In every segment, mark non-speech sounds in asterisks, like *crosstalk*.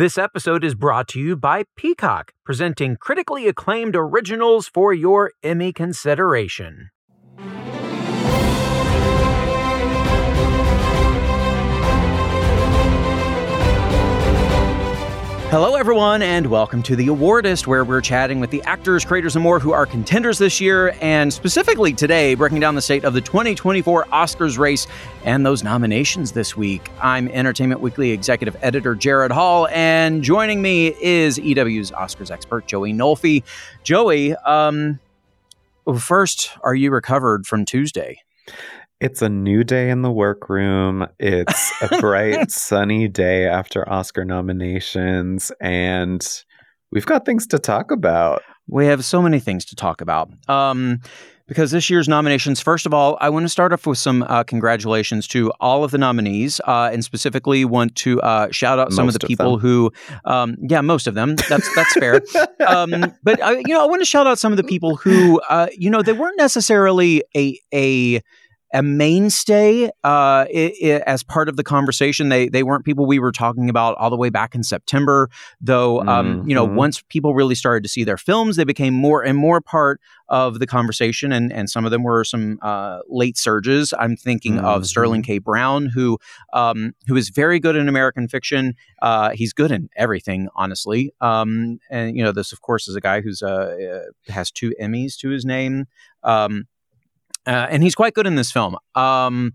This episode is brought to you by Peacock, presenting critically acclaimed originals for your Emmy consideration. Hello, everyone, and welcome to The Awardist, where we're chatting with the actors, creators, and more who are contenders this year, and specifically today, breaking down the state of the 2024 Oscars race and those nominations this week. I'm Entertainment Weekly executive editor Gerrad Hall, and joining me is EW's Oscars expert, Joey Nolfi. Joey, um, first, are you recovered from Tuesday? It's a new day in the workroom. It's a bright, *laughs* sunny day after Oscar nominations, and we've got things to talk about. We have so many things to talk about. Um, because this year's nominations, first of all, I want to start off with some uh, congratulations to all of the nominees, uh, and specifically want to uh, shout out some of the people who, um, yeah, most of them. That's that's fair. *laughs* um, but I, you know, I want to shout out some of the people who, uh, you know, they weren't necessarily a a a mainstay uh, i i as part of the conversation. They they weren't people we were talking about all the way back in September, though. Um, You know, Mhm. once people really started to see their films, they became more and more part of the conversation, and and some of them were some uh, late surges. I'm thinking of Mhm. Sterling K. Brown, who um, who is very good in American fiction. Uh, he's good in everything, honestly. Um, and you know, this of course is a guy who's uh, uh, has two Emmys to his name. Um, uh, and he's quite good in this film. Um,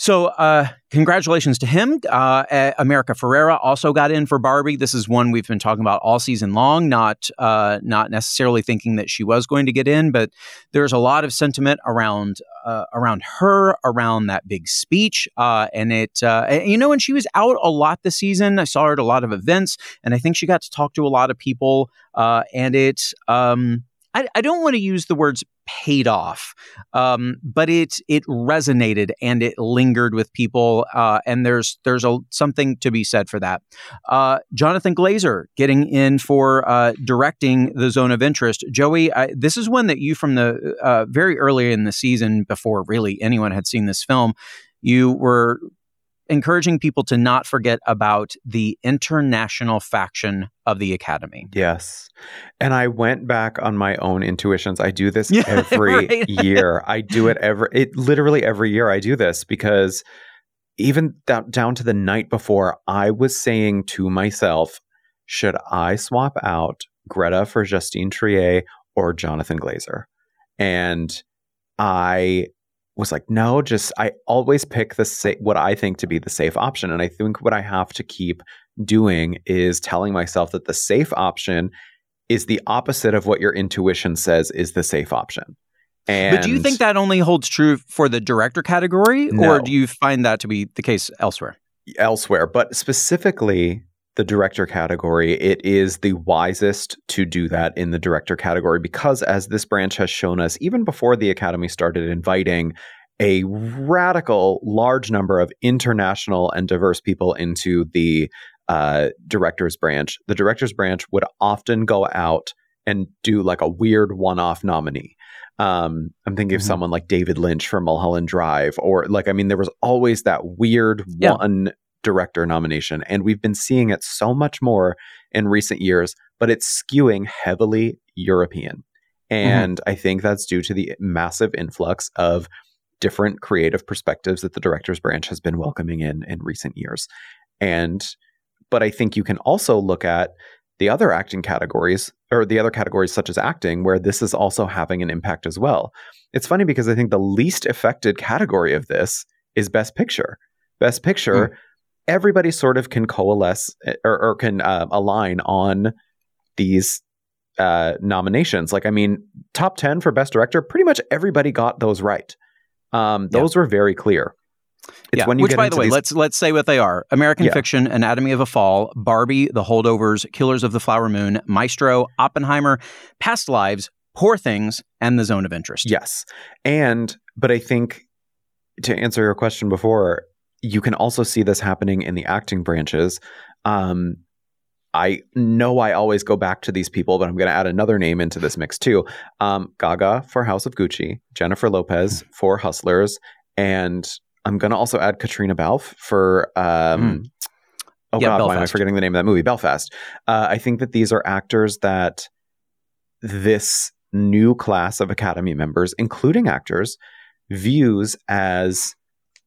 so, uh, congratulations to him. Uh, uh, America Ferrera also got in for Barbie. This is one we've been talking about all season long. Not, uh, not necessarily thinking that she was going to get in, but there's a lot of sentiment around, uh, around her, around that big speech. Uh, and it, you know, and she was out a lot this season. I saw her at a lot of events, and I think she got to talk to a lot of people. And it, um, I, I don't want to use the words paid off, um, but it it resonated and it lingered with people, uh, and there's there's a something to be said for that. Uh, Jonathan Glazer getting in for uh, directing the Zone of Interest. Joey, I, this is one that you from the uh, very early in the season, before really anyone had seen this film, you were encouraging people to not forget about the international faction of the Academy. Yes. And I went back on my own intuitions. I do this *laughs* Yeah, every right. year. I do it every it literally every year I do this because even down, down to the night before I was saying to myself, should I swap out Greta for Justine Triet or Jonathan Glazer? And I was like, no, just I always pick the sa- what I think to be the safe option, and I think what I have to keep doing is telling myself that the safe option is the opposite of what your intuition says is the safe option. And but do you think that only holds true for the director category, No. or do you find that to be the case elsewhere? elsewhere, but specifically the director category, it is the wisest to do that in the director category because, as this branch has shown us, even before the Academy started inviting a radical large number of international and diverse people into the uh, director's branch, the director's branch would often go out and do like a weird one off nominee. Um, I'm thinking of Mhm. someone like David Lynch from Mulholland Drive, or like, I mean, there was always that weird Yeah. one director nomination. And we've been seeing it so much more in recent years, but it's skewing heavily European. Mm-hmm. And I think that's due to the massive influx of different creative perspectives that the director's branch has been welcoming in in recent years. And, but I think you can also look at the other acting categories or the other categories such as acting where this is also having an impact as well. It's funny because I think the least affected category of this is best picture. Best picture, hmm. Everybody sort of can coalesce eh, or, or can uh, align on these uh, nominations. Like, I mean, top 10 for best director, pretty much everybody got those right. Um, Yeah. those were very clear. It's yeah. when you Which, get by the way, these- let's let's say what they are: American Yeah. Fiction, Anatomy of a Fall, Barbie, The Holdovers, Killers of the Flower Moon, Maestro, Oppenheimer, Past Lives, Poor Things, and The Zone of Interest. Yes. And, but I think to answer your question before, you can also see this happening in the acting branches. Um, I know I always go back to these people, but I'm going to add another name into this mix too. Um, Gaga for House of Gucci, Jennifer Lopez for Hustlers, and I'm going to also add Caitriona Balfe for um, oh Yeah, god, why am I forgetting the name of that movie? Belfast. Uh, I think that these are actors that this new class of Academy members, including actors, views as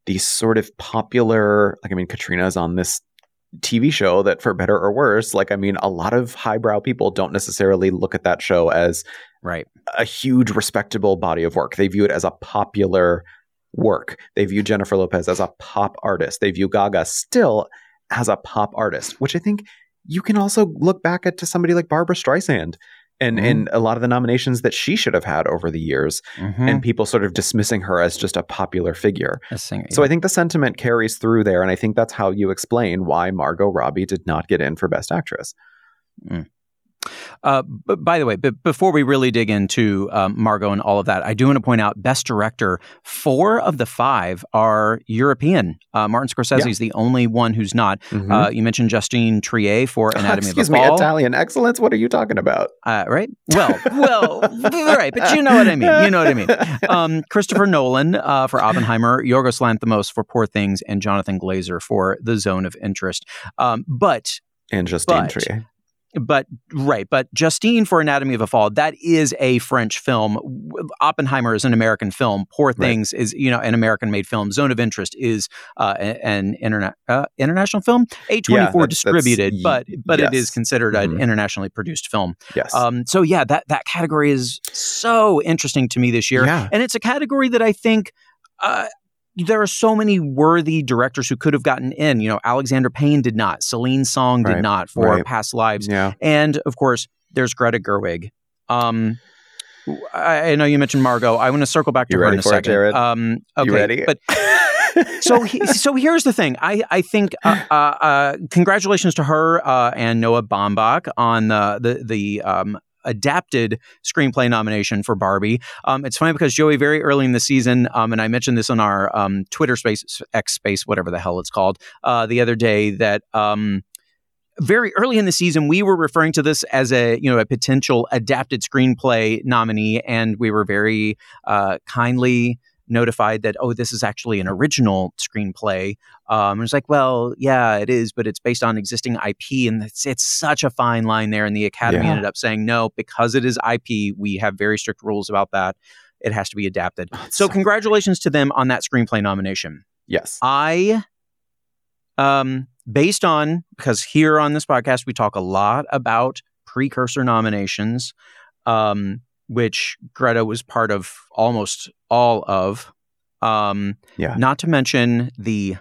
these sort of popular. Like, I mean, Caitriona's on this TV show that, for better or worse, like, I mean, a lot of highbrow people don't necessarily look at that show as Right. a huge respectable body of work. They view it as a popular work. They view Jennifer Lopez as a pop artist. They view Gaga still as a pop artist, which I think you can also look back at to somebody like Barbra Streisand and Mhm. and a lot of the nominations that she should have had over the years Mhm. and people sort of dismissing her as just a popular figure. A singer, So. I think the sentiment carries through there and I think that's how you explain why Margot Robbie did not get in for best actress. Uh, but by the way, but before we really dig into um, Margot and all of that, I do want to point out Best Director. Four of the five are European. Uh, Martin Scorsese Yeah. is the only one who's not. Mhm. Uh, you mentioned Justine Triet for *laughs* Anatomy Excuse of a me, Italian excellence. What are you talking about? uh, right? Well, well, *laughs* right, but you know what I mean. You know what I mean. Um, Christopher Nolan uh, for Oppenheimer, Yorgos Lanthimos for Poor Things, and Jonathan Glazer for The Zone of Interest. Um, but and Justine But- Triet. But right but justine for anatomy of a fall that is a french film oppenheimer is an american film poor Right. things is you know an american made film zone of interest is uh, an interna- uh, international film a24 Yeah, that's- that's- distributed but but it yes. is considered an Mhm. internationally produced film Yes. um, so yeah that that category is so interesting to me this year Yeah. and it's a category that i think uh, there are so many worthy directors who could have gotten in. You know, Alexander Payne did not. Celine Song did Right, not for right. Past Lives. Yeah. And of course, there's Greta Gerwig. Um, I, I know you mentioned Margot. I want to circle back to You her in a it, second. Gerrad? Um, okay, You ready? But *laughs* so he, so here's the thing. I I think uh, uh, uh, congratulations to her uh, and Noah Baumbach on the the the um, adapted screenplay nomination for Barbie. Um, it's funny because Joey very early in the season, um, and I mentioned this on our um, Twitter space, X space, whatever the hell it's called, uh, the other day that. Um, very early in the season, we were referring to this as a you know a potential adapted screenplay nominee, and we were very uh, kindly notified that oh this is actually an original screenplay. Um it's like well yeah it is but it's based on existing ip and it's, it's such a fine line there and the academy Yeah. ended up saying no because it is ip we have very strict rules about that. It has to be adapted. So congratulations to them on that screenplay nomination. Yes. I, um, based on because here on this podcast we talk a lot about precursor nominations, um, which Greta was part of almost all of. Um, Yeah. Not to mention the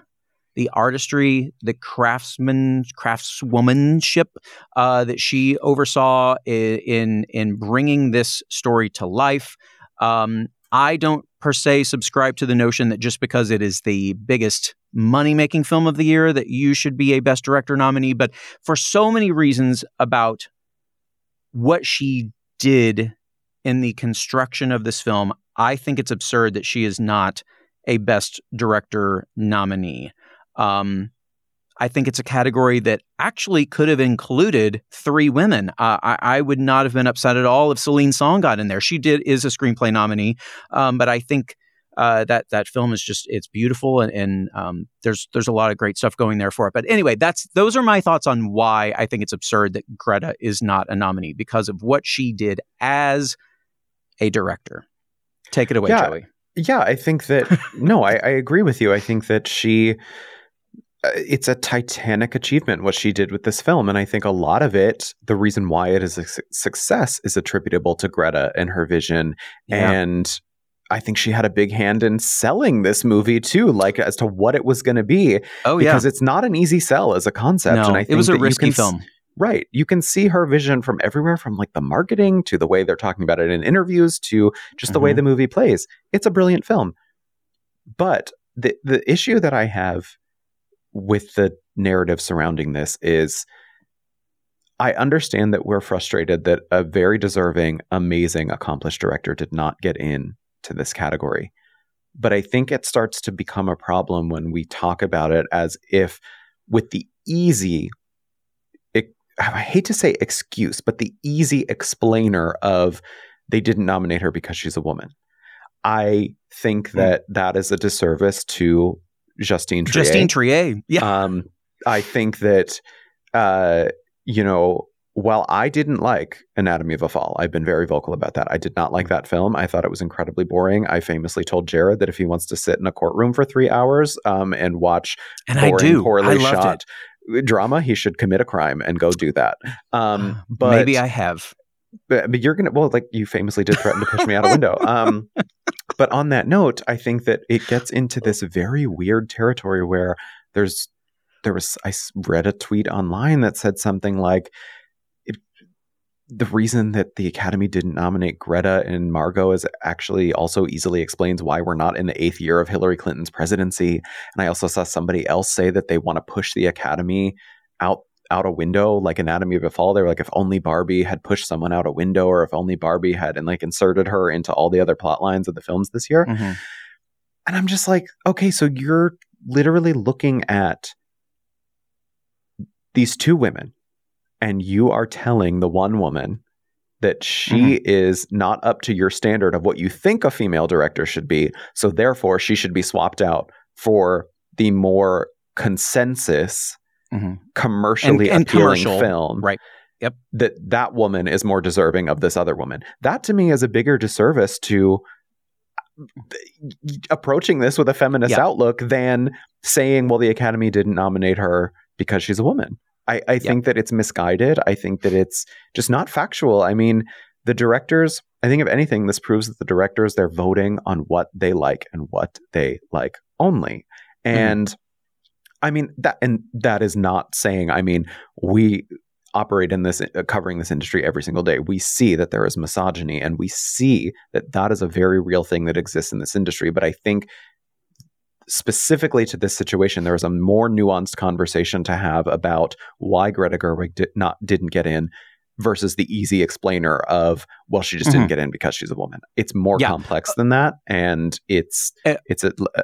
the artistry, the craftsman craftswomanship uh, that she oversaw in, in in bringing this story to life. Um, I don't per se subscribe to the notion that just because it is the biggest money making film of the year that you should be a best director nominee, but for so many reasons about what she did in the construction of this film, I think it's absurd that she is not a best director nominee. Um, I think it's a category that actually could have included three women. Uh, I, I would not have been upset at all if Celine Song got in there. She did is a screenplay nominee, um, but I think uh, that that film is just it's beautiful and, and um, there's there's a lot of great stuff going there for it. But anyway, that's those are my thoughts on why I think it's absurd that Greta is not a nominee because of what she did as a director. Take it away, Yeah. Joey. Yeah, I think that *laughs* no, I, I agree with you. I think that she uh, it's a titanic achievement what she did with this film and I think a lot of it the reason why it is a su- success is attributable to Greta and her vision Yeah. and I think she had a big hand in selling this movie too like as to what it was going to be oh yeah, because it's not an easy sell as a concept no, and I think it was a risky can s- film. Right. You can see her vision from everywhere from like the marketing to the way they're talking about it in interviews to just the way the mm-hmm. movie plays. It's a brilliant film. But the the issue that I have with the narrative surrounding this is I understand that we're frustrated that a very deserving, amazing, accomplished director did not get in to this category. But I think it starts to become a problem when we talk about it as if with the easy I hate to say excuse, but the easy explainer of they didn't nominate her because she's a woman. I think Hmm. that that is a disservice to Justine Triet. Justine Triet. Yeah. Um, I think that, uh, you know, while I didn't like Anatomy of a Fall, I've been very vocal about that. I did not like that film. I thought it was incredibly boring. I famously told Gerrad that if he wants to sit in a courtroom for three hours um, and watch and boring, I do. poorly I shot it. drama, he should commit a crime and go do that. Um, but Maybe I have. but, but you're gonna well like you famously did threaten to push me out a *laughs* window um but on that note i think that it gets into this very weird territory where there's there was I read a tweet online that said something like the reason that the academy didn't nominate greta and margot is actually also easily explains why we're not in the eighth year of hillary clinton's presidency. And i also saw somebody else say that they want to push the academy out out a window like anatomy of a fall. They were like if only barbie had pushed someone out a window or if only barbie had and like inserted her into all the other plot lines of the films this year. Mhm. and i'm just like okay so you're literally looking at these two women and you are telling the one woman that she is not up to your standard of what you think a female director should be so therefore she should be swapped out for the more consensus Mhm. commercially And- and appealing commercial, film right. Yep. that that woman is more deserving of this other woman that to me is a bigger disservice to approaching this with a feminist Yeah. outlook than saying well the academy didn't nominate her because she's a woman i, I think that it's misguided i think that it's just not factual i mean the directors i think if anything this proves that the directors they're voting on what they like and what they like only and I mean that, and that is not saying. I mean, we operate in this, uh, covering this industry every single day. We see that there is misogyny, and we see that that is a very real thing that exists in this industry. But I think specifically to this situation, there is a more nuanced conversation to have about why Greta Gerwig did not didn't get in. Versus the easy explainer of, well, she just didn't Mhm. get in because she's a woman. It's more Yeah. complex than that, and it's Uh, it's a uh,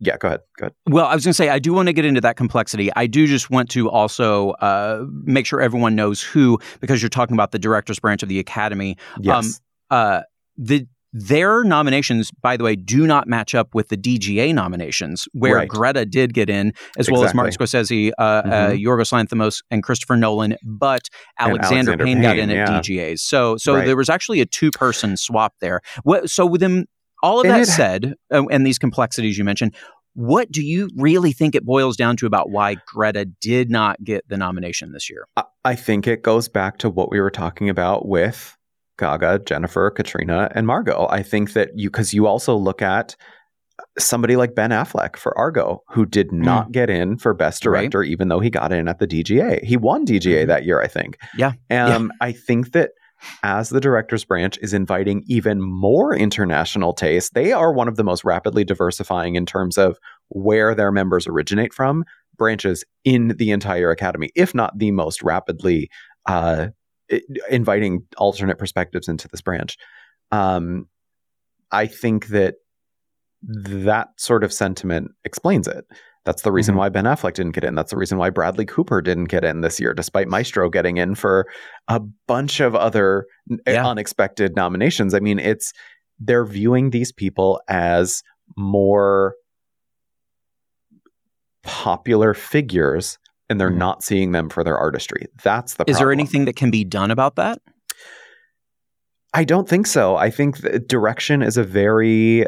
yeah. Go ahead. Go ahead. Well, I was going to say, I do want to get into that complexity. I do just want to also uh, make sure everyone knows who, because you're talking about the director's branch of the Academy. Yes. Uh, the their nominations, by the way, do not match up with the DGA nominations, where Right. Greta did get in, as well as Martin Scorsese, uh, uh, Mhm. Yorgos Lanthimos, and Christopher Nolan. But Alexander, Alexander Payne, got Payne, in at. DGA's. So, so Right. there was actually a two-person swap there. What, so, within all of And that it- said, uh, and these complexities you mentioned, what do you really think it boils down to about why Greta did not get the nomination this year? I- I think it goes back to what we were talking about with Gaga, Jennifer, Caitriona, and Margot. I think that you, because you also look at somebody like Ben Affleck for Argo, who did not get in for Best Right. Director, even though he got in at the DGA. He won DGA Mhm. that year, I think. Yeah. Um, I think that as the director's branch is inviting even more international taste, they are one of the most rapidly diversifying in terms of where their members originate from branches in the entire academy, if not the most rapidly uh, inviting alternate perspectives into this branch. Um, I think that that sort of sentiment explains it. That's the reason Mhm. why Ben Affleck didn't get in. That's the reason why Bradley Cooper didn't get in this year, despite Maestro getting in for a bunch of other Yeah. unexpected nominations. I mean, it's they're viewing these people as more popular figures and they're Mhm. not seeing them for their artistry. That's the Is there anything that can be done about that? I don't think so. I think the direction is a very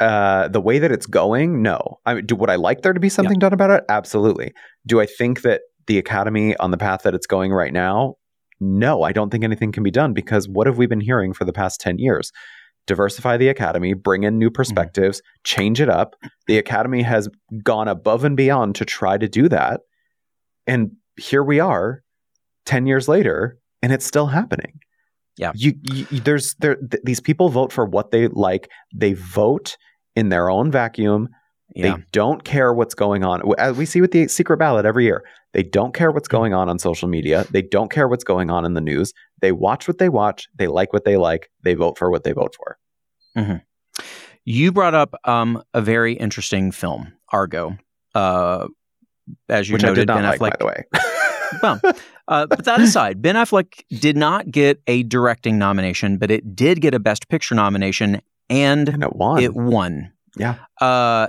uh the way that it's going, no. I mean, do would I like there to be something done about it? Absolutely. Do I think that the academy on the path that it's going right now? No, I don't think anything can be done because what have we been hearing for the past 10 years? Diversify the academy, bring in new perspectives, change it up. The academy has gone above and beyond to try to do that. And here we are 10 years later and it's still happening. Yeah. You, you there's there th- these people vote for what they like. They vote in their own vacuum. Yeah. They don't care what's going on. As we see with the secret ballot every year, they don't care what's going on on social media. They don't care what's going on in the news. They watch what they watch. They like what they like. They vote for what they vote for. You brought up um, a very interesting film, Argo. Uh, as you which noted, did not Ben like, Affleck. by the way. *laughs* well, uh, but that aside, Ben Affleck did not get a directing nomination, but it did get a Best Picture nomination, and and it won. it won. Yeah. Uh,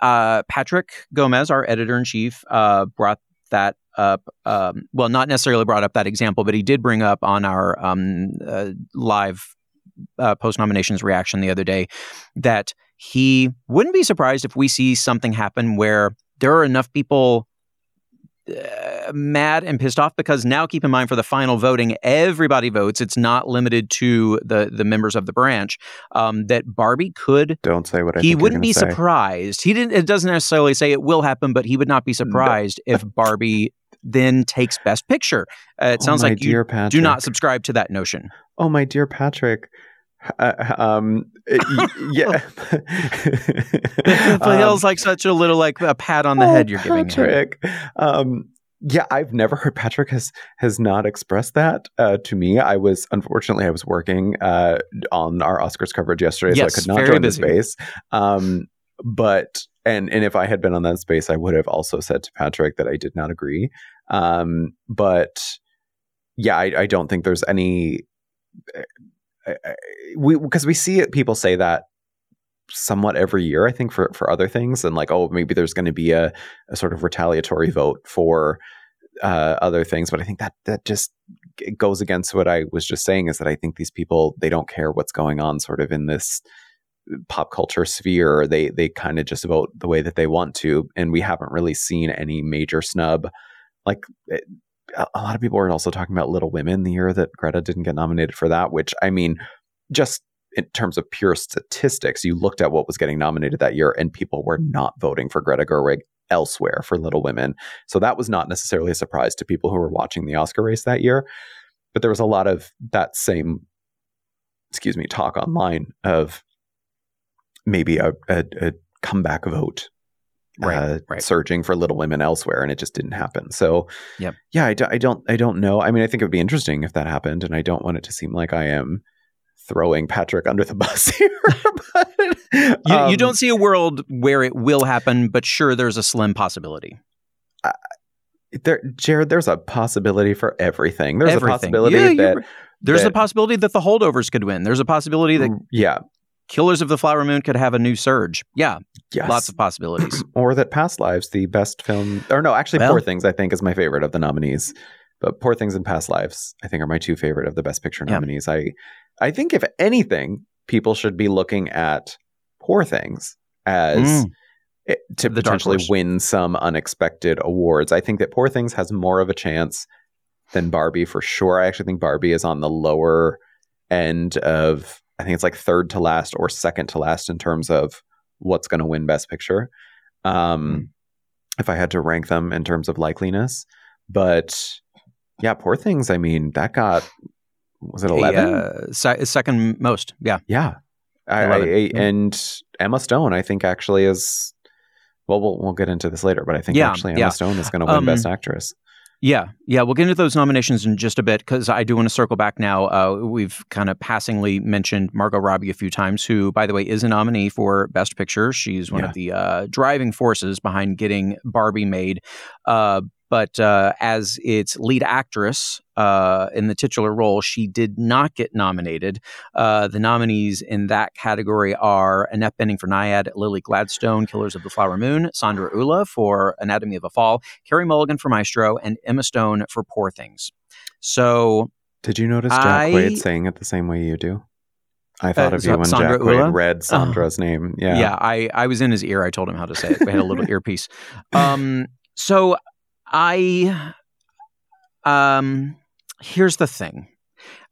uh, Patrick Gomez, our editor in chief, uh, brought that up. Um, well, not necessarily brought up that example, but he did bring up on our um, uh, live uh, post nominations reaction the other day that he wouldn't be surprised if we see something happen where there are enough people uh, mad and pissed off because now keep in mind for the final voting everybody votes it's not limited to the the members of the branch um, that barbie could don't say what I he wouldn't be say. surprised he didn't it doesn't necessarily say it will happen but he would not be surprised no. if *laughs* barbie then takes best picture uh, it oh, sounds like you Patrick. do not subscribe to that notion oh my dear patrick uh, um, yeah. it feels um, like such a little like a pat on the oh, head you're giving Patrick. him. Um, yeah, I've never heard Patrick has has not expressed that uh, to me. I was unfortunately I was working uh, on our Oscars coverage yesterday, yes, so I could not join busy. the space. Um, but and and if I had been on that space, I would have also said to Patrick that I did not agree. Um, but yeah, I, I don't think there's any we because we see it, people say that somewhat every year. I think for for other things, and like oh maybe there's going to be a, a sort of retaliatory vote for uh, other things. But I think that that just goes against what I was just saying is that I think these people they don't care what's going on sort of in this pop culture sphere. They they kind of just vote the way that they want to, and we haven't really seen any major snub. Like it, a lot of people are also talking about Little Women the year that Greta didn't get nominated for that, which I mean, just in terms of pure statistics, you looked at what was getting nominated that year and people were not voting for Greta Gerwig elsewhere for Little Women. So that was not necessarily a surprise to people who were watching the Oscar race that year. But there was a lot of that same, excuse me, talk online of maybe a, a, a comeback vote right, uh, right. searching for Little Women elsewhere, and it just didn't happen. So, yep. yeah, I, do, I don't, I don't know. I mean, I think it would be interesting if that happened, and I don't want it to seem like I am throwing Patrick under the *laughs* bus here. *laughs* but, um, you, you, don't see a world where it will happen, but sure, there's a slim possibility. Uh, there, Gerrad, there's a possibility for everything. There's everything. a possibility yeah, that there's that, a possibility that the holdovers could win. There's a possibility that yeah, Killers of the Flower Moon could have a new surge. Yeah. Yes. Lots of possibilities. *clears throat* or that Past Lives, the best film, or no, actually, well, Poor Things, I think, is my favorite of the nominees. But Poor Things and Past Lives, I think, are my two favorite of the Best Picture nominees. Yeah. I, I think, if anything, people should be looking at Poor Things as. Mm. It, to the potentially win some unexpected awards. I think that Poor Things has more of a chance than Barbie for sure. I actually think Barbie is on the lower end of I think it's like third to last or second to last in terms of what's going to win Best Picture. Um, mm. If I had to rank them in terms of likeliness, but yeah, Poor Things. I mean, that got was it eleven? Uh, se- second most. Yeah, yeah. I, I, I, and Emma Stone, I think, actually is. Well, we'll we'll get into this later, but I think yeah, actually Emma yeah. Stone is going to win um, Best Actress. Yeah, yeah, we'll get into those nominations in just a bit because I do want to circle back now. Uh, we've kind of passingly mentioned Margot Robbie a few times, who, by the way, is a nominee for Best Picture. She's one yeah. of the uh, driving forces behind getting Barbie made. Uh, but uh, as its lead actress uh, in the titular role, she did not get nominated. Uh, the nominees in that category are Annette Bening for Nyad, Lily Gladstone, Killers of the Flower Moon, Sandra Hüller for Anatomy of a Fall, Carey Mulligan for Maestro, and Emma Stone for Poor Things. So, did you notice Jack I, Quaid saying it the same way you do? I thought uh, of you when Sandra Jack Quaid read Sandra's name. Yeah, yeah. I, I was in his ear. I told him how to say it. We had a little *laughs* earpiece. Um, so I um here's the thing.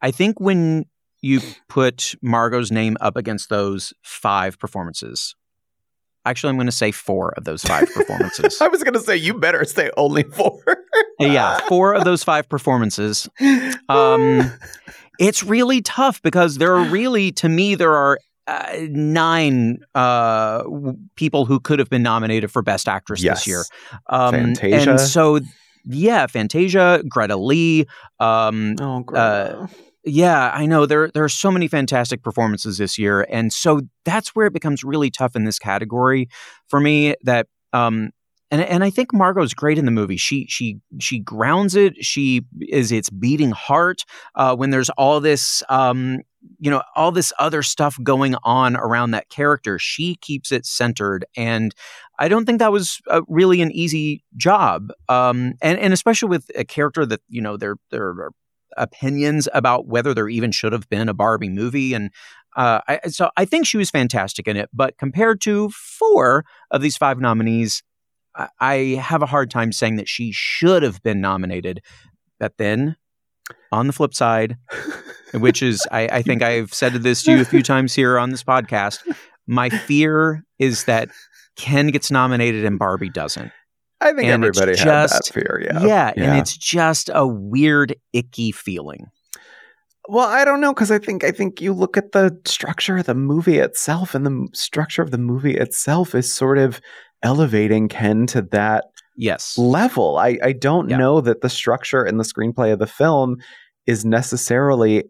I think when you put Margot's name up against those five performances, actually, I'm going to say four of those five *laughs* performances. I was going to say you better say only four. yeah, four of those five performances. *laughs* Um, it's really tough because there are really, to me, there are uh, nine uh, people who could have been nominated for Best Actress yes. this year. Um, Fantasia. And so, yeah, Fantasia, Greta Lee. Um, oh, Greta. Uh, yeah, I know there there are so many fantastic performances this year, and so that's where it becomes really tough in this category for me. That um, and and I think Margot's great in the movie. She she she grounds it. She is its beating heart uh, when there's all this um, you know all this other stuff going on around that character she keeps it centered and i don't think that was uh, really an easy job um, and and especially with a character that you know there there are opinions about whether there even should have been a barbie movie and uh, I, so I think she was fantastic in it, but compared to four of these five nominees, I, I have a hard time saying that she should have been nominated. But then, on the flip side, *laughs* which is I, I think I've said this to you a few times here on this podcast, my fear is that Ken gets nominated and Barbie doesn't. I think And everybody had just- that fear. Yeah. yeah, and it's just a weird, icky feeling. Well, I don't know because I think I think you look at the structure of the movie itself, and the m- structure of the movie itself is sort of elevating Ken to that Yes. level. I I don't Yeah. know that the structure and the screenplay of the film is necessarily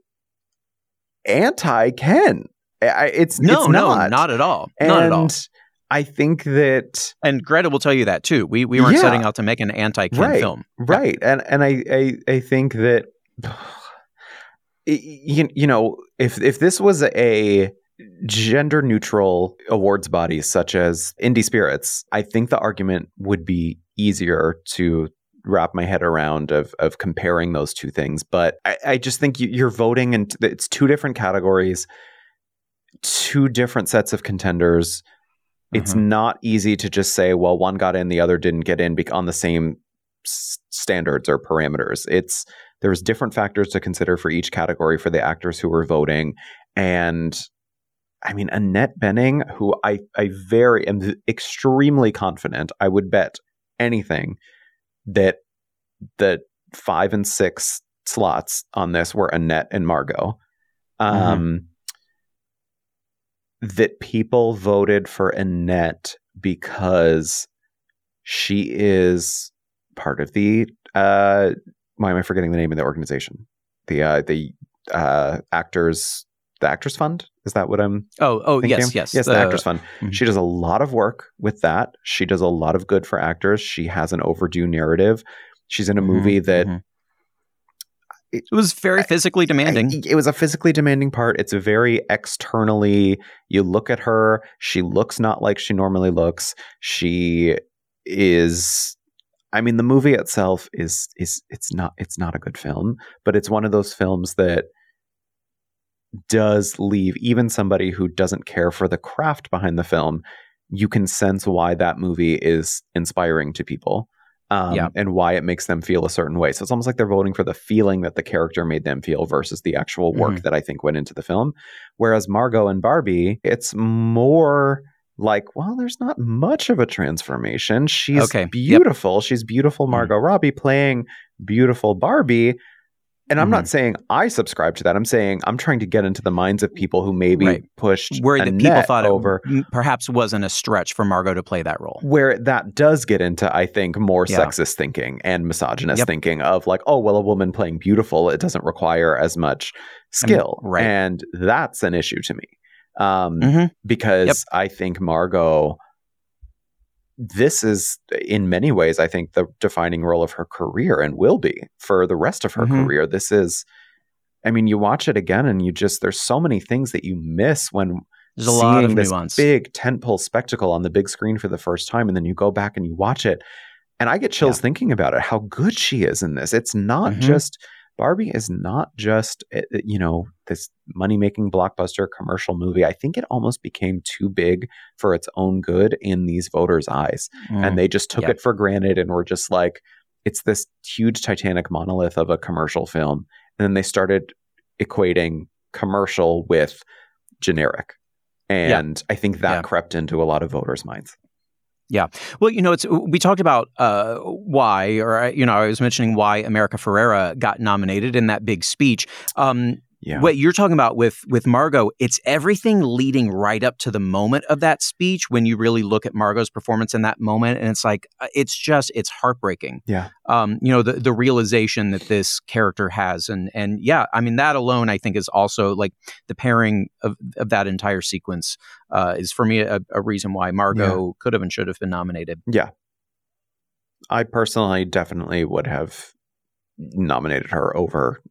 anti Ken. It's No, it's no, not. not at all. and not at all. I think that And Greta will tell you that too. We we weren't Yeah. setting out to make an anti-Ken Right. film. right and and i i, I think that *sighs* you, you know if if this was a gender neutral awards body such as indie spirits i think the argument would be easier to wrap my head around of of comparing those two things but i, I just think you, you're voting and it's two different categories two different sets of contenders. It's Mhm. not easy to just say well one got in the other didn't get in on the same s- standards or parameters. It's there's different factors to consider for each category for the actors who were voting. And i mean annette bening who i i very am extremely confident i would bet anything that the five and six slots on this were annette and margot um that people voted for Annette because she is part of the uh why am I forgetting the name of the organization? The uh the uh actors the actors fund? Is that what I'm Oh, oh, thinking? yes, yes. Yes, the, actors fund. Mhm. She does a lot of work with that. She does a lot of good for actors. She has an overdue narrative. She's in a Mhm, movie that mhm. It was very physically demanding. I- it was a physically demanding part. It's a very externally. You look at her; she looks not like she normally looks. She is. I mean, the movie itself is is it's not it's not a good film, but it's one of those films that does leave even somebody who doesn't care for the craft behind the film. You can sense why that movie is inspiring to people um, Yeah. and why it makes them feel a certain way. So it's almost like they're voting for the feeling that the character made them feel versus the actual work Mhm. that I think went into the film. Whereas Margot and Barbie, it's more like, well, there's not much of a transformation. She's Okay. Yep. beautiful. She's beautiful Mhm. Margot Robbie playing beautiful Barbie. And I'm Mm-hmm. not saying I subscribe to that. I'm saying I'm trying to get into the minds of people who maybe Right. pushed Where the people thought over it perhaps wasn't a stretch for Margot to play that role. where that does get into, I think, more Yeah. sexist thinking and misogynist Yep. thinking of like, oh, well, a woman playing beautiful, it doesn't require as much skill. right. And that's an issue to me. Um, Mhm. because Yep. I think Margot, this is in many ways, I think, the defining role of her career and will be for the rest of her Mhm. career. This is, I mean, you watch it again and you just, there's so many things that you miss when There's a lot of this nuance. big tentpole spectacle on the big screen for the first time, and then you go back and you watch it, and I get chills Yeah. thinking about it. How good she is in this! It's not Mhm. just Barbie is not just uh, uh, you know this money making blockbuster commercial movie. I think it almost became too big for its own good in these voters' eyes, Mm. and they just took it for granted and were just like, it's this huge Titanic monolith of a commercial film, and then they started equating commercial with generic. And I think that crept into a lot of voters' minds. Well, you know, it's we talked about uh, why, or you know, I was mentioning why America Ferrera got nominated in that big speech. Um, Yeah. What you're talking about with with Margot, it's everything leading right up to the moment of that speech. When you really look at Margot's performance in that moment, and it's like uh, it's just it's heartbreaking. Yeah. Um, you know the the realization that this character has, and and yeah, I mean that alone, I think is also like the pairing of of that entire sequence uh, is for me a, a reason why Margot could have and should have been nominated. Yeah. I personally definitely would have nominated her over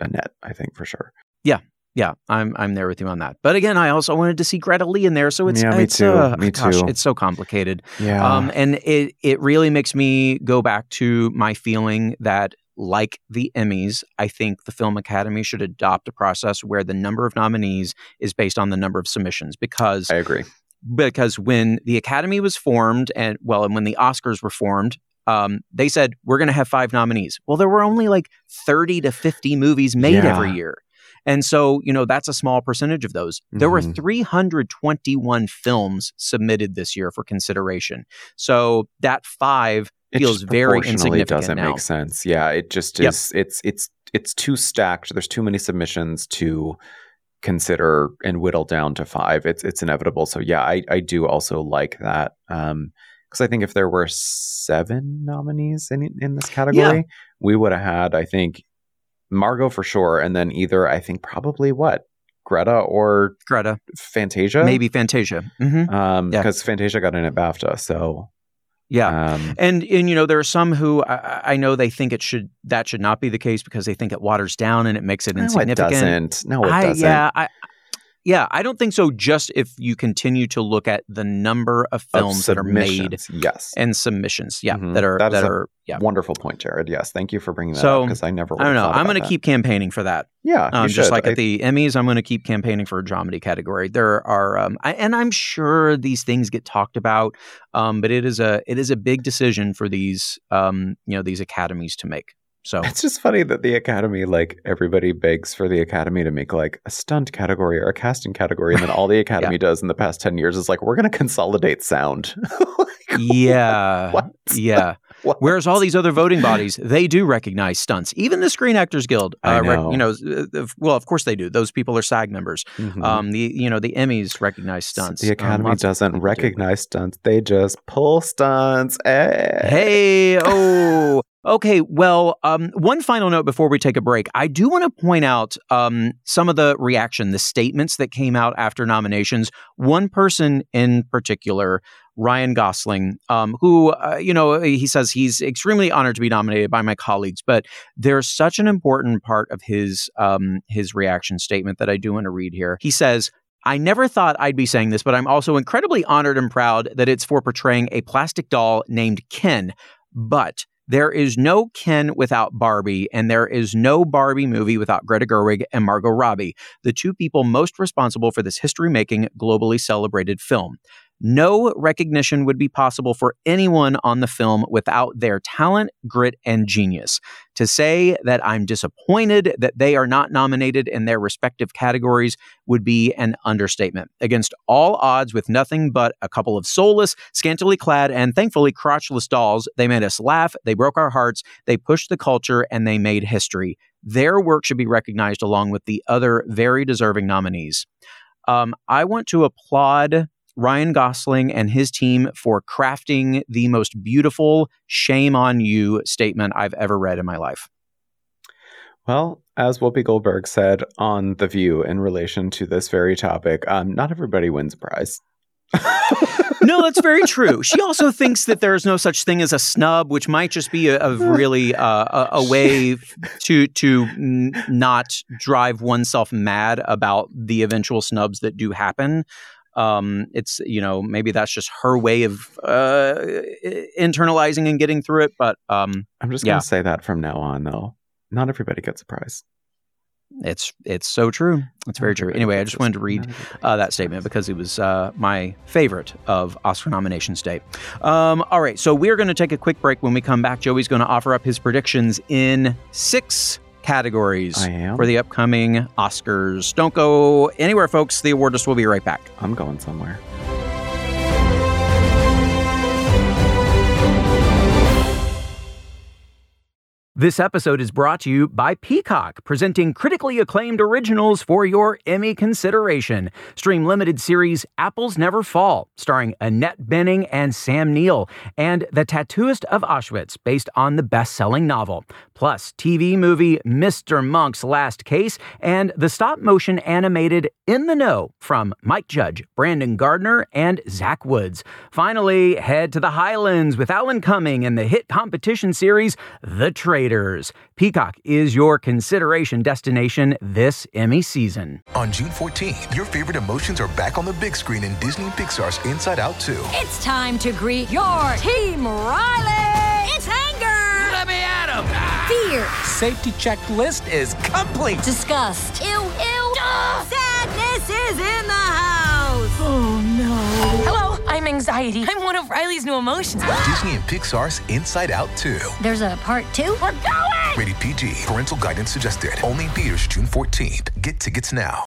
Annette, I think for sure. Yeah. Yeah, I'm I'm there with you on that. But again, I also wanted to see Greta Lee in there, so it's Yeah, me it's too. uh, Me gosh, too. it's so complicated. Yeah. Um, and it it really makes me go back to my feeling that like the Emmys, I think the Film Academy should adopt a process where the number of nominees is based on the number of submissions because I agree. because when the Academy was formed and well, and when the Oscars were formed, um, they said we're going to have five nominees. Well, there were only like thirty to fifty movies made Yeah. every year, and so you know that's a small percentage of those. There were Mhm. three hundred twenty-one films submitted this year for consideration. So that five It feels very insignificant doesn't now. make sense. Yeah, it just Yep. is. It's it's it's too stacked. There's too many submissions to consider and whittle down to five. It's it's inevitable. So yeah, I I do also like that. Um, because I think if there were seven nominees in in this category, we would have had I think Margot for sure, and then either I think probably what Greta or Greta, Fantasia, maybe Fantasia. hmm Um, Yeah. because Fantasia got in at BAFTA, so Yeah. um, And and you know there are some who I, I know they think it should that should not be the case because they think it waters down and it makes it no, it insignificant. doesn't. No, it I, doesn't. Yeah, I, yeah, I don't think so. Just if you continue to look at the number of Of films that are made Yes. and submissions, yeah, Mhm. that are That that, is a are yeah. Wonderful point, Gerrad. Yes, thank you for bringing that So, up because I never. I don't know. I'm going to keep campaigning for that. Yeah, Um, just like I- at the Emmys, I'm going to keep campaigning for a dramedy category. There are, um, I, and I'm sure these things get talked about, um, but it is a it is a big decision for these um, you know these academies to make. So It's just funny that the Academy, like everybody begs for the Academy to make like a stunt category or a casting category, and then all the *laughs* Academy does in the past ten years is like, we're going to consolidate sound. *laughs* Like, yeah, *laughs* What? yeah. what? Whereas all these other voting bodies, they do recognize stunts. Even the Screen Actors Guild, uh, rec- you know, uh, well, of course they do. Those people are SAG members. Mhm. Um, the you know the Emmys recognize stunts. The Um, Academy of doesn't people do. recognize stunts; they just pull stunts. Eh. Hey, oh, okay. Well, um, one final note before we take a break. I do want to point out um, some of the reaction, the statements that came out after nominations. One person in particular, Ryan Gosling, um, who, uh, you know, he says he's extremely honored to be nominated by my colleagues, but there's such an important part of his um, his reaction statement that I do want to read here. He says. I never thought I'd be saying this, but I'm also incredibly honored and proud that it's for portraying a plastic doll named Ken. But there is no Ken without Barbie, and there is no Barbie movie without Greta Gerwig and Margot Robbie, the two people most responsible for this history making, globally celebrated film. No recognition would be possible for anyone on the film without their talent, grit, and genius. To say that I'm disappointed that they are not nominated in their respective categories would be an understatement. Against all odds, with nothing but a couple of soulless, scantily clad, and thankfully crotchless dolls, they made us laugh, they broke our hearts, they pushed the culture, and they made history. Their work should be recognized along with the other very deserving nominees. Um, I want to applaud Ryan Gosling and his team for crafting the most beautiful shame on you statement I've ever read in my life. Well, as Whoopi Goldberg said on The View in relation to this very topic, um, not everybody wins a prize. *laughs* no, that's very true. She also thinks that there's no such thing as a snub, which might just be a, a really uh, a, a way to to n- not drive oneself mad about the eventual snubs that do happen. Um, it's you know maybe that's just her way of uh, internalizing and getting through it. But um, I'm just going to say that from now on, though. Not everybody gets a prize. it's it's so true. It's very true. Anyway, I just wanted to read uh, that statement because it was uh, my favorite of Oscar nominations day. Um, all right, so we're going to take a quick break. When we come back, Joey's going to offer up his predictions in six categories for the upcoming Oscars. Don't go anywhere, folks. The Awardist will be right back. I'm going somewhere. This episode is brought to you by Peacock, presenting critically acclaimed originals for your Emmy consideration. Stream limited series Apples Never Fall, starring Annette Bening and Sam Neill, and The Tattooist of Auschwitz, based on the best selling novel. Plus, TV movie Mr. Monk's Last Case, and the stop motion animated In the Know from Mike Judge, Brandon Gardner, and Zach Woods. Finally, head to the Highlands with Alan Cumming and the hit competition series The Traitors. Raiders. Peacock is your consideration destination this Emmy season. On June 14th, your favorite emotions are back on the big screen in Disney Pixar's Inside Out 2. It's time to greet your Team Riley. It's anger. Let me at him. Fear. Safety checklist is complete. Disgust. Ew, ew. Ugh. Sadness is in the house. Oh no. Hello, I'm anxiety. I'm one of Riley's new emotions. Disney and Pixar's Inside Out 2. There's a part two. We're going! Rated PG. Parental guidance suggested. Only in theaters June 14th. Get tickets now.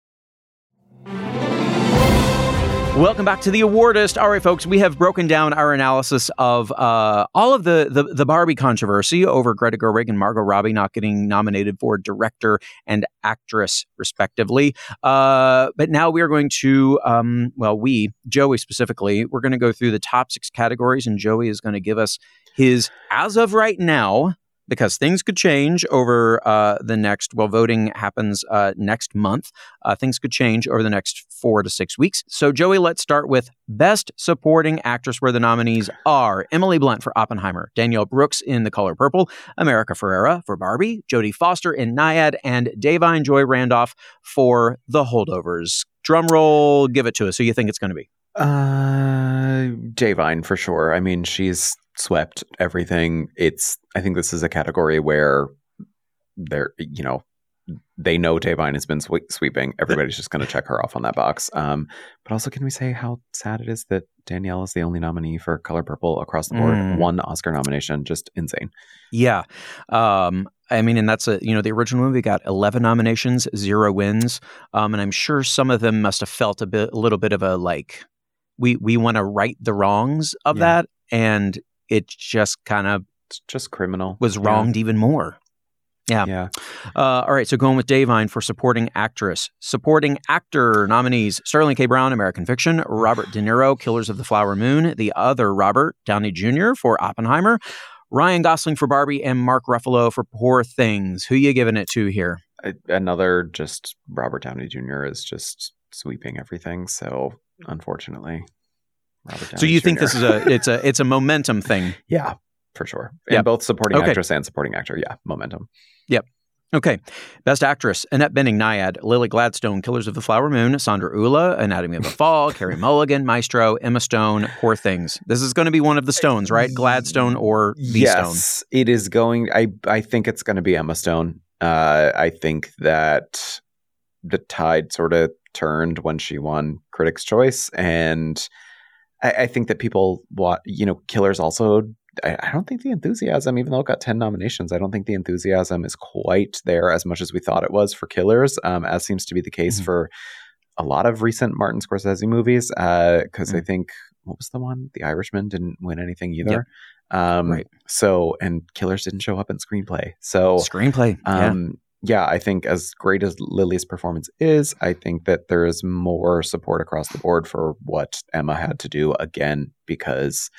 Welcome back to the Awardist. All right, folks, we have broken down our analysis of uh, all of the, the, the Barbie controversy over Greta Gerwig and Margot Robbie not getting nominated for director and actress, respectively. Uh, but now we are going to, um, well, we, Joey specifically, we're going to go through the top six categories, and Joey is going to give us his, as of right now, because things could change over uh, the next, well, voting happens uh, next month. Uh, things could change over the next four to six weeks. So, Joey, let's start with Best Supporting Actress, where the nominees are Emily Blunt for Oppenheimer, Danielle Brooks in The Color Purple, America Ferrera for Barbie, Jodie Foster in Nyad, and Da'Vine Joy Randolph for The Holdovers. Drum roll, give it to us. Who you think it's going to be? Uh, Da'Vine for sure. I mean, she's swept everything. It's. I think this is a category where they're, you know, they know Da'Vine has been swe- sweeping. Everybody's just going to check her off on that box. Um, but also, can we say how sad it is that Danielle is the only nominee for Color Purple across the board? Mm. One Oscar nomination, just insane. Yeah. Um, I mean, and that's a, you know, the original movie got 11 nominations, zero wins. Um, and I'm sure some of them must have felt a bit, a little bit of a like, we, we want to right the wrongs of Yeah. that. And it just kind of It's just criminal. was Yeah. wronged even more. Yeah. Yeah. Uh, all right, so going with Da'Vine for supporting actress, supporting actor nominees: Sterling K. Brown, American Fiction; Robert De Niro, Killers of the Flower Moon; the other Robert Downey Jr. for Oppenheimer; Ryan Gosling for Barbie, and Mark Ruffalo for Poor Things. Who you giving it to here? Another just Robert Downey Jr. is just sweeping everything. So unfortunately, so you think this is a it's a it's a momentum thing? *laughs* yeah for sure Yeah. in both supporting Okay. actress and supporting actor. Yeah, momentum. Yep. Okay. Best Actress, Annette Bening, Nyad, Lily Gladstone, Killers of the Flower Moon, Sandra Hüller, Anatomy of a Fall, Carrie *laughs* Mulligan, Maestro, Emma Stone, Poor Things. This is going to be one of the Stones, right? Gladstone or the Stone. yes, it is going. I I think it's going to be Emma Stone. Uh, I think that the tide sort of turned when she won Critics' Choice, and I, I think that people want you know Killers also. I, I don't think the enthusiasm, even though it got ten nominations, I don't think the enthusiasm is quite there as much as we thought it was for Killers, um, as seems to be the case Mhm. for a lot of recent Martin Scorsese movies. Because I Mm. think what was the one? The Irishman didn't win anything either. Um, Right. So, and Killers didn't show up in screenplay. So, Screenplay. um, yeah, I think as great as Lily's performance is, I think that there is more support across the board for what Emma had to do again because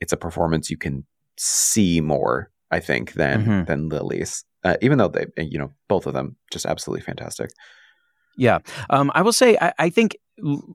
it's a performance you can see more. I think than Mhm. than Lily's, uh, even though they, you know, both of them just absolutely fantastic. Yeah. Um, I will say, I, I think,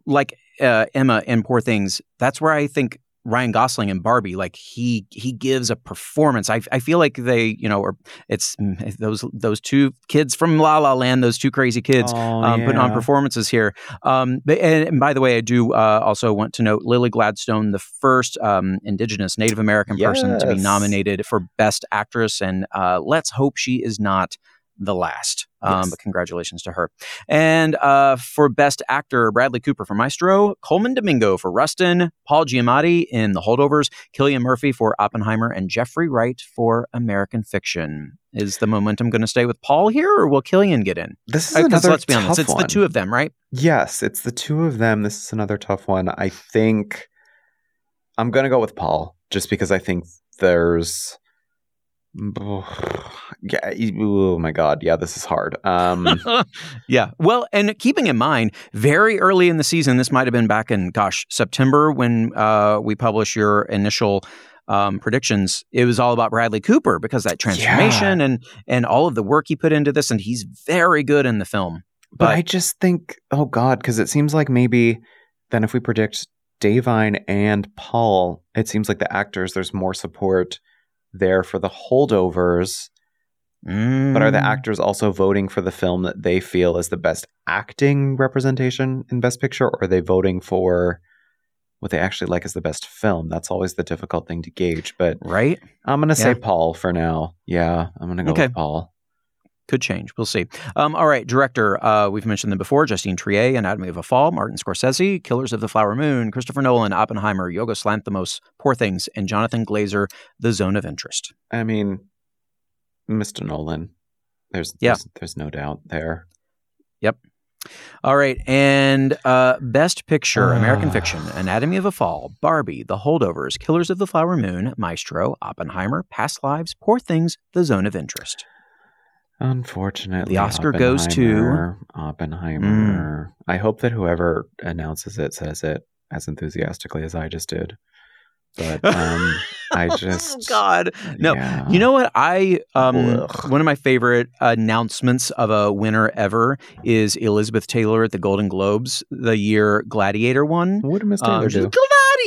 like uh, Emma in Poor Things, that's where I think Ryan Gosling and Barbie, like he he gives a performance. I, I feel like they, you know, or it's mm, those those two kids from La La Land, those two crazy kids. um, putting on performances here. Um, but, and, and by the way, I do uh, also want to note Lily Gladstone, the first um, Indigenous Native American person to be nominated for Best Actress, and uh, let's hope she is not the last. Um, Yes. But congratulations to her. And uh, for Best Actor, Bradley Cooper for Maestro, Colman Domingo for Rustin, Paul Giamatti in The Holdovers, Cillian Murphy for Oppenheimer, and Jeffrey Wright for American Fiction. Is the momentum going to stay with Paul here, or will Cillian get in? This is Because another let's be honest, tough it's the two of them, right? Yes, it's the two of them. This is another tough one. I think I'm going to go with Paul just because I think there's. Yeah. Oh my God. Yeah, this is hard. Um, *laughs* yeah. Well, and keeping in mind, very early in the season, this might have been back in, gosh, September when uh, we published your initial um, predictions. It was all about Bradley Cooper because that transformation and and all of the work he put into this, and he's very good in the film. but, But, I just think, oh God, because it seems like maybe then if we predict Da'Vine and Paul, it seems like the actors, there's more support there for the holdovers. But are the Mm. actors also voting for the film that they feel is the best acting representation in Best Picture, or are they voting for what they actually like as the best film? That's always the difficult thing to gauge. But right? I'm going to say Yeah. Paul for now. Yeah, I'm going to go Okay. with Paul. Could change. We'll see. Um, all right, director. Uh, we've mentioned them before: Justine Triet, Anatomy of a Fall, Martin Scorsese, Killers of the Flower Moon, Christopher Nolan, Oppenheimer, Yorgos Lanthimos, Poor Things, and Jonathan Glazer, The Zone of Interest. I mean, Mr. Nolan. There's, Yeah. there's there's no doubt there. Yep. All right, and uh, Best Picture: American Ah. Fiction, Anatomy of a Fall, Barbie, The Holdovers, Killers of the Flower Moon, Maestro, Oppenheimer, Past Lives, Poor Things, The Zone of Interest. Unfortunately, The Oscar goes to-. Oppenheimer, Oppenheimer. I hope that whoever announces it says it as enthusiastically as I just did. But um, I *laughs* just oh God, no. yeah. You know what? I um Ugh. one of my favorite announcements of a winner ever is Elizabeth Taylor at the Golden Globes the year Gladiator won. what did Miss Taylor Um, do?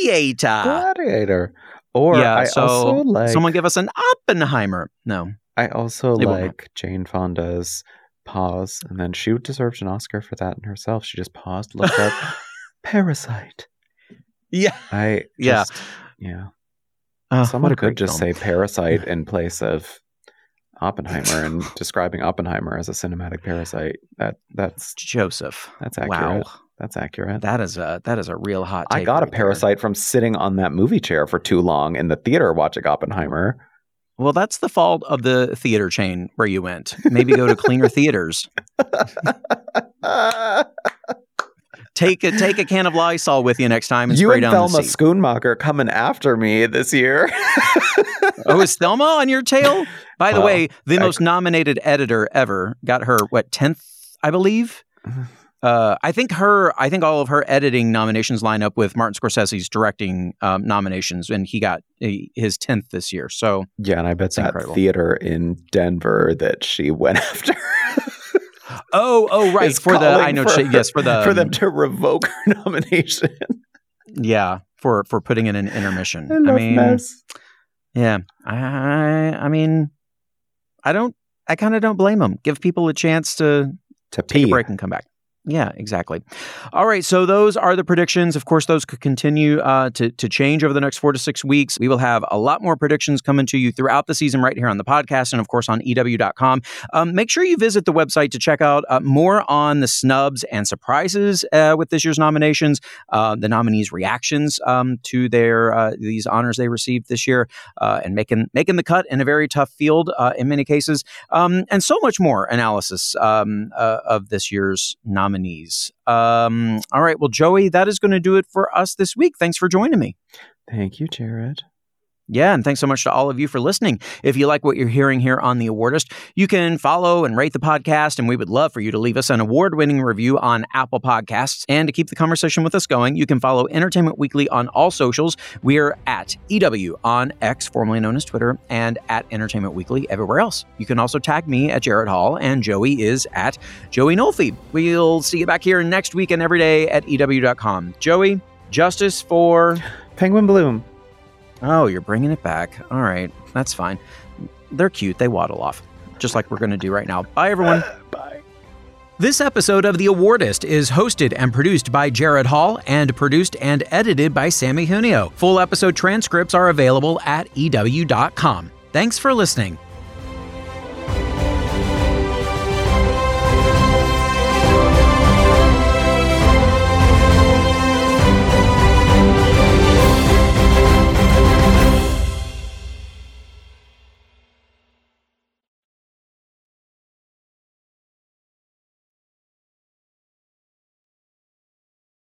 Gladiator. Gladiator. Or yeah, I so like someone give us an Oppenheimer. No, I also won't. like Jane Fonda's pause, and then she deserved an Oscar for that in herself. She just paused, looked up, *laughs* Parasite. yeah, I Yeah. just, yeah. Oh, Someone could just film. say Parasite in *laughs* place of Oppenheimer and *laughs* describing Oppenheimer as a cinematic parasite. That that's Joseph. that's accurate. Wow, That's accurate. that is a that is a real hot. I got a right there. parasite from sitting on that movie chair for too long in the theater watching Oppenheimer. Well, that's the fault of the theater chain where you went. Maybe go to cleaner *laughs* theaters. Take a take a can of Lysol with you next time and you spray and down Thelma the seat. Schoonmaker coming after me this year. *laughs* Oh, is Thelma on your tail? *laughs* By the Well, way, the I- most nominated editor ever got her what tenth, I believe. Uh, I think her. I think all of her editing nominations line up with Martin Scorsese's directing um, nominations, and he got uh, his tenth this year. So yeah, and I bet that incredible. theater in Denver that she went *laughs* after. oh oh right for the I know for she- yes for the *laughs* for them um, to revoke her *laughs* nomination. yeah for for putting in an intermission. I mean, mess. yeah, I I mean, I don't. I kind of don't blame them. Give people a chance to To take a break and come back. Yeah, exactly. All right, so those are the predictions. Of course, those could continue uh, to to change over the next four to six weeks. We will have a lot more predictions coming to you throughout the season, right here on the podcast, and of course on EW.com. Um, make sure you visit the website to check out uh, more on the snubs and surprises uh, with this year's nominations, uh, the nominees' reactions um, to their uh, these honors they received this year, uh, and making making the cut in a very tough field in many cases um, and so much more analysis um, of this year's nominees. Um, all right, well, Joey, that is going to do it for us this week. Thanks for joining me. Thank you, Gerrad. Yeah, and thanks so much to all of you for listening. If you like what you're hearing here on The Awardist, you can follow and rate the podcast, and we would love for you to leave us an award winning review on Apple Podcasts. And to keep the conversation with us going, you can follow Entertainment Weekly on all socials. We're at EW on X, formerly known as Twitter, and at Entertainment Weekly everywhere else. You can also tag me at Gerrad Hall, and Joey is at Joey Nolfi. We'll see you back here next week and every day at EW.com. Joey, justice for. Penguin Bloom. Oh, you're bringing it back. All right, that's fine. They're cute. They waddle off, just like we're going to do right now. Bye, everyone. *laughs* Bye. This episode of The Awardist is hosted and produced by Gerrad Hall and produced and edited by Sammy Junio. Full episode transcripts are available at EW.com. Thanks for listening.